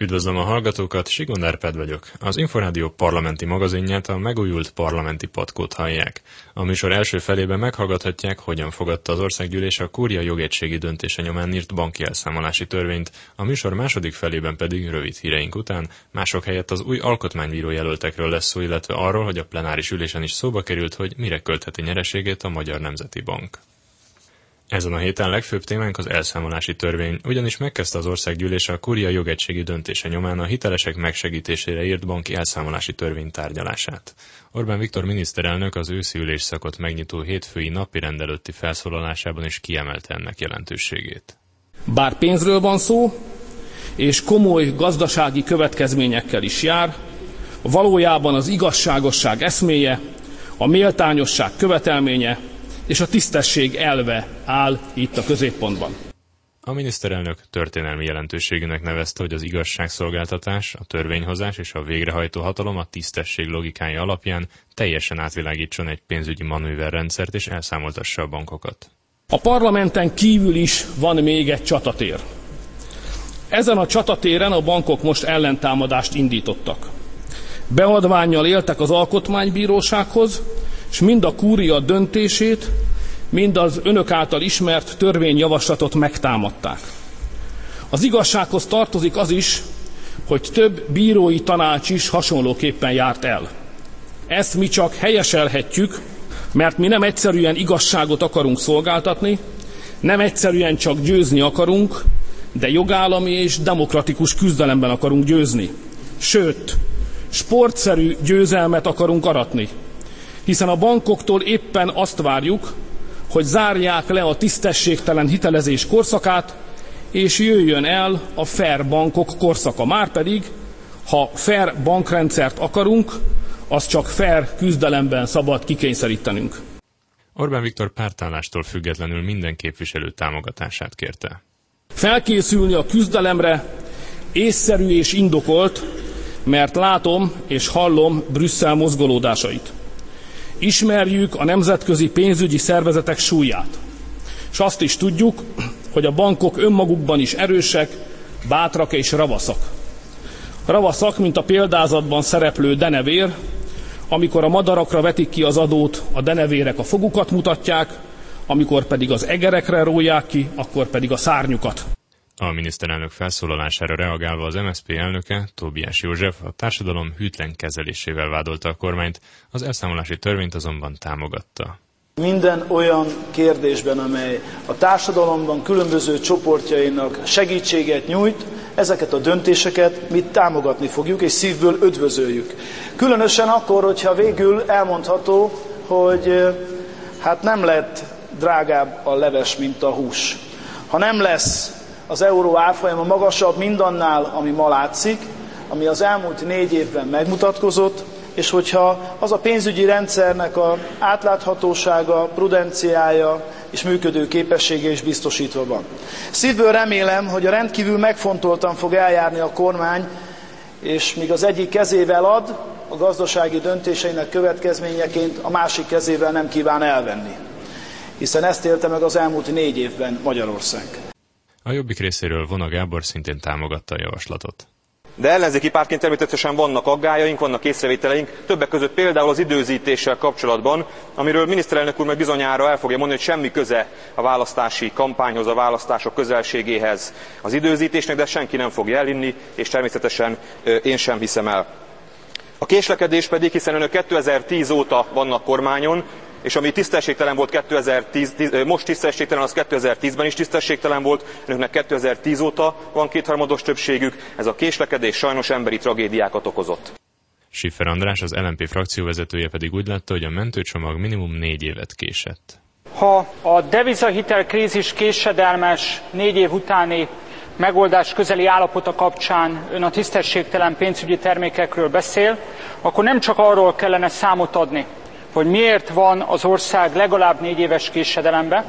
Üdvözlöm a hallgatókat, Sigon Árpád vagyok. Az Inforádió parlamenti magazinját a megújult parlamenti patkót hallják. A műsor első felében meghallgathatják, hogyan fogadta az országgyűlés a kúria jogegységi döntése nyomán írt banki elszámolási törvényt, a műsor második felében pedig rövid híreink után mások helyett az új alkotmánybíró jelöltekről lesz szó, illetve arról, hogy a plenáris ülésen is szóba került, hogy mire költheti nyereségét a Magyar Nemzeti Bank. Ezen a héten legfőbb témánk az elszámolási törvény, ugyanis megkezdte az országgyűlés a kuria jogegységi döntése nyomán a hitelesek megsegítésére írt banki elszámolási törvény tárgyalását. Orbán Viktor miniszterelnök az őszi ülésszakot megnyitó hétfői napi rendelőtti felszólalásában is kiemelte ennek jelentőségét. Bár pénzről van szó, és komoly gazdasági következményekkel is jár, valójában az igazságosság eszméje, a méltányosság követelménye, és a tisztesség elve áll itt a középpontban. A miniszterelnök történelmi jelentőségűnek nevezte, hogy az igazságszolgáltatás, a törvényhozás és a végrehajtó hatalom a tisztesség logikája alapján teljesen átvilágítson egy pénzügyi manőverrendszert és elszámoltassa a bankokat. A parlamenten kívül is van még egy csatatér. Ezen a csatatéren a bankok most ellentámadást indítottak. Beadványjal éltek az alkotmánybírósághoz, és mind a kúria döntését, mind az önök által ismert törvényjavaslatot megtámadták. Az igazsághoz tartozik az is, hogy több bírói tanács is hasonlóképpen járt el. Ezt mi csak helyeselhetjük, mert mi nem egyszerűen igazságot akarunk szolgáltatni, nem egyszerűen csak győzni akarunk, de jogállami és demokratikus küzdelemben akarunk győzni. Sőt, sportszerű győzelmet akarunk aratni hiszen a bankoktól éppen azt várjuk, hogy zárják le a tisztességtelen hitelezés korszakát, és jöjjön el a fair bankok korszaka. Márpedig, ha fair bankrendszert akarunk, az csak fair küzdelemben szabad kikényszerítenünk. Orbán Viktor pártállástól függetlenül minden képviselő támogatását kérte. Felkészülni a küzdelemre észszerű és indokolt, mert látom és hallom Brüsszel mozgolódásait. Ismerjük a nemzetközi pénzügyi szervezetek súlyát. És azt is tudjuk, hogy a bankok önmagukban is erősek, bátrak és ravaszak. Ravaszak, mint a példázatban szereplő denevér, amikor a madarakra vetik ki az adót, a denevérek a fogukat mutatják, amikor pedig az egerekre róják ki, akkor pedig a szárnyukat. A miniszterelnök felszólalására reagálva az MSZP elnöke, Tóbiás József a társadalom hűtlen kezelésével vádolta a kormányt, az elszámolási törvényt azonban támogatta. Minden olyan kérdésben, amely a társadalomban különböző csoportjainak segítséget nyújt, ezeket a döntéseket mi támogatni fogjuk, és szívből ödvözöljük. Különösen akkor, hogyha végül elmondható, hogy hát nem lett drágább a leves, mint a hús. Ha nem lesz az euró árfolyama magasabb mindannál, ami ma látszik, ami az elmúlt négy évben megmutatkozott, és hogyha az a pénzügyi rendszernek a átláthatósága, prudenciája és működő képessége is biztosítva van. Szívből remélem, hogy a rendkívül megfontoltan fog eljárni a kormány, és míg az egyik kezével ad, a gazdasági döntéseinek következményeként a másik kezével nem kíván elvenni. Hiszen ezt élte meg az elmúlt négy évben Magyarország. A jobbik részéről Vona Gábor szintén támogatta a javaslatot. De ellenzéki pártként természetesen vannak aggájaink, vannak észrevételeink, többek között például az időzítéssel kapcsolatban, amiről miniszterelnök úr meg bizonyára el fogja mondani, hogy semmi köze a választási kampányhoz, a választások közelségéhez az időzítésnek, de senki nem fogja elinni, és természetesen én sem hiszem el. A késlekedés pedig, hiszen önök 2010 óta vannak kormányon, és ami tisztességtelen volt 2010, most tisztességtelen, az 2010-ben is tisztességtelen volt, önöknek 2010 óta van kétharmados többségük, ez a késlekedés sajnos emberi tragédiákat okozott. Siffer András, az LNP frakcióvezetője pedig úgy látta, hogy a mentőcsomag minimum négy évet késett. Ha a devizahitel krízis késedelmes négy év utáni megoldás közeli állapota kapcsán ön a tisztességtelen pénzügyi termékekről beszél, akkor nem csak arról kellene számot adni, hogy miért van az ország legalább négy éves késedelemben,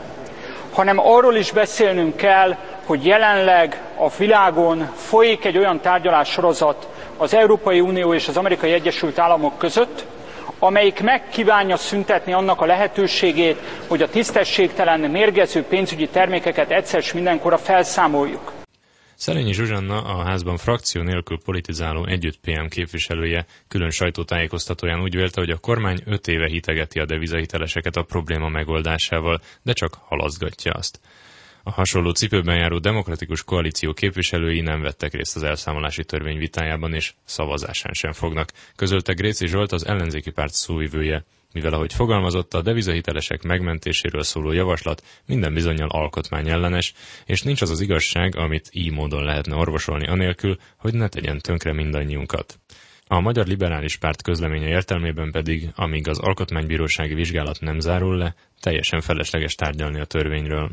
hanem arról is beszélnünk kell, hogy jelenleg a világon folyik egy olyan tárgyalás sorozat az Európai Unió és az Amerikai Egyesült Államok között, amelyik megkívánja szüntetni annak a lehetőségét, hogy a tisztességtelen, mérgező pénzügyi termékeket egyszer s mindenkorra felszámoljuk. Szerényi Zsuzsanna, a házban frakció nélkül politizáló együtt PM képviselője külön sajtótájékoztatóján úgy vélte, hogy a kormány öt éve hitegeti a devizahiteleseket a probléma megoldásával, de csak halaszgatja azt. A hasonló cipőben járó demokratikus koalíció képviselői nem vettek részt az elszámolási törvény vitájában, és szavazásán sem fognak, közölte Gréci Zsolt az ellenzéki párt szóvivője mivel ahogy fogalmazott, a devizahitelesek megmentéséről szóló javaslat minden bizonyal alkotmányellenes, és nincs az az igazság, amit így módon lehetne orvosolni anélkül, hogy ne tegyen tönkre mindannyiunkat. A Magyar Liberális Párt közleménye értelmében pedig, amíg az alkotmánybírósági vizsgálat nem zárul le, teljesen felesleges tárgyalni a törvényről.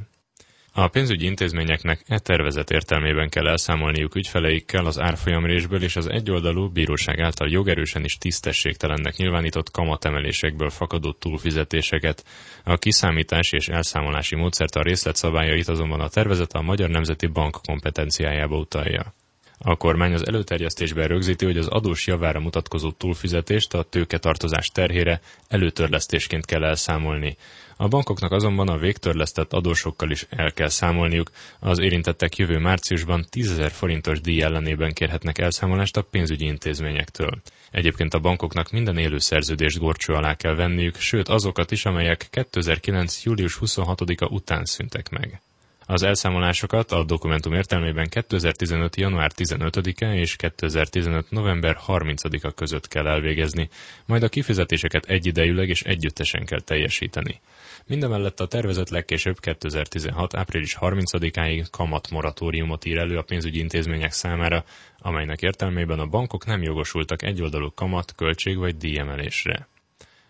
A pénzügyi intézményeknek e tervezet értelmében kell elszámolniuk ügyfeleikkel az árfolyamrésből és az egyoldalú bíróság által jogerősen is tisztességtelennek nyilvánított kamatemelésekből fakadó túlfizetéseket. A kiszámítási és elszámolási módszert a részletszabályait azonban a tervezet a Magyar Nemzeti Bank kompetenciájába utalja. A kormány az előterjesztésben rögzíti, hogy az adós javára mutatkozó túlfizetést a tőketartozás terhére előtörlesztésként kell elszámolni. A bankoknak azonban a végtörlesztett adósokkal is el kell számolniuk. Az érintettek jövő márciusban 10 forintos díj ellenében kérhetnek elszámolást a pénzügyi intézményektől. Egyébként a bankoknak minden élő szerződést gorcső alá kell venniük, sőt azokat is, amelyek 2009. július 26-a után szüntek meg. Az elszámolásokat a dokumentum értelmében 2015. január 15-e és 2015. november 30-a között kell elvégezni, majd a kifizetéseket egyidejűleg és együttesen kell teljesíteni. Mindemellett a tervezet legkésőbb 2016. április 30-áig kamat moratóriumot ír elő a pénzügyi intézmények számára, amelynek értelmében a bankok nem jogosultak egyoldalú kamat, költség vagy díjemelésre.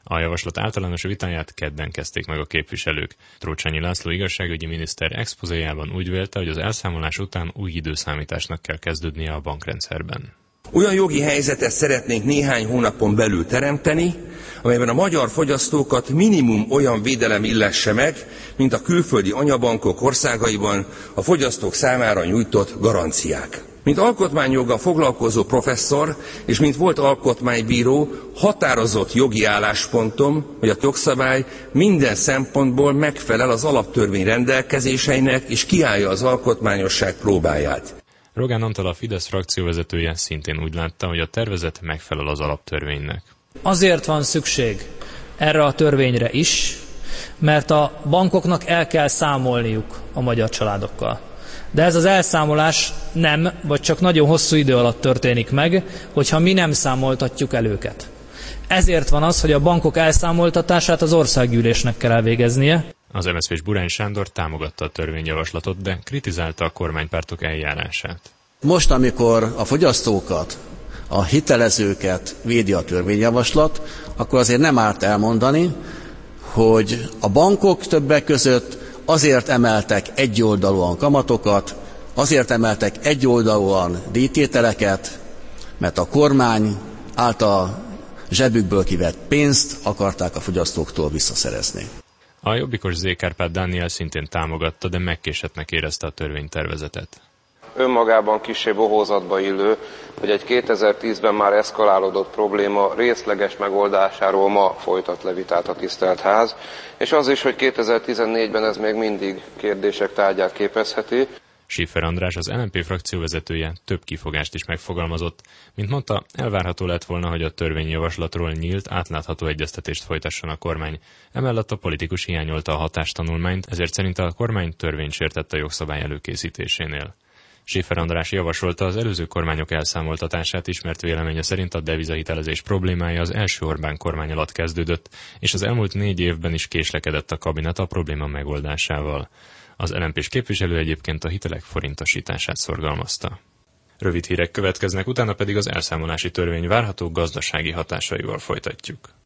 A javaslat általános vitáját kedden kezdték meg a képviselők. Trócsányi László igazságügyi miniszter expozéjában úgy vélte, hogy az elszámolás után új időszámításnak kell kezdődnie a bankrendszerben. Olyan jogi helyzetet szeretnénk néhány hónapon belül teremteni, amelyben a magyar fogyasztókat minimum olyan védelem illesse meg, mint a külföldi anyabankok országaiban a fogyasztók számára nyújtott garanciák. Mint alkotmányjoggal foglalkozó professzor, és mint volt alkotmánybíró, határozott jogi álláspontom, hogy a jogszabály minden szempontból megfelel az alaptörvény rendelkezéseinek, és kiállja az alkotmányosság próbáját. Rogán Antal a Fidesz frakcióvezetője szintén úgy látta, hogy a tervezet megfelel az alaptörvénynek. Azért van szükség erre a törvényre is, mert a bankoknak el kell számolniuk a magyar családokkal. De ez az elszámolás nem, vagy csak nagyon hosszú idő alatt történik meg, hogyha mi nem számoltatjuk el őket. Ezért van az, hogy a bankok elszámoltatását az országgyűlésnek kell elvégeznie. Az MSZP-s Burány Sándor támogatta a törvényjavaslatot, de kritizálta a kormánypártok eljárását. Most, amikor a fogyasztókat, a hitelezőket védi a törvényjavaslat, akkor azért nem árt elmondani, hogy a bankok többek között azért emeltek egyoldalúan kamatokat, azért emeltek egyoldalúan díjtételeket, mert a kormány által zsebükből kivett pénzt akarták a fogyasztóktól visszaszerezni. A jobbikos Zékárpát Dániel szintén támogatta, de megkésetnek érezte a törvénytervezetet. Önmagában kisé bohózatba illő, hogy egy 2010-ben már eszkalálódott probléma részleges megoldásáról ma folytat le vitát a tisztelt ház, és az is, hogy 2014-ben ez még mindig kérdések tárgyát képezheti. Schiffer András, az LNP frakció vezetője több kifogást is megfogalmazott. Mint mondta, elvárható lett volna, hogy a törvényjavaslatról nyílt, átlátható egyeztetést folytasson a kormány. Emellett a politikus hiányolta a hatástanulmányt, ezért szerint a kormány törvényt sértett a jogszabály előkészítésénél. Schiffer András javasolta az előző kormányok elszámoltatását is, mert véleménye szerint a devizahitelezés problémája az első Orbán kormány alatt kezdődött, és az elmúlt négy évben is késlekedett a kabinet a probléma megoldásával. Az lmp képviselő egyébként a hitelek forintosítását szorgalmazta. Rövid hírek következnek, utána pedig az elszámolási törvény várható gazdasági hatásaival folytatjuk.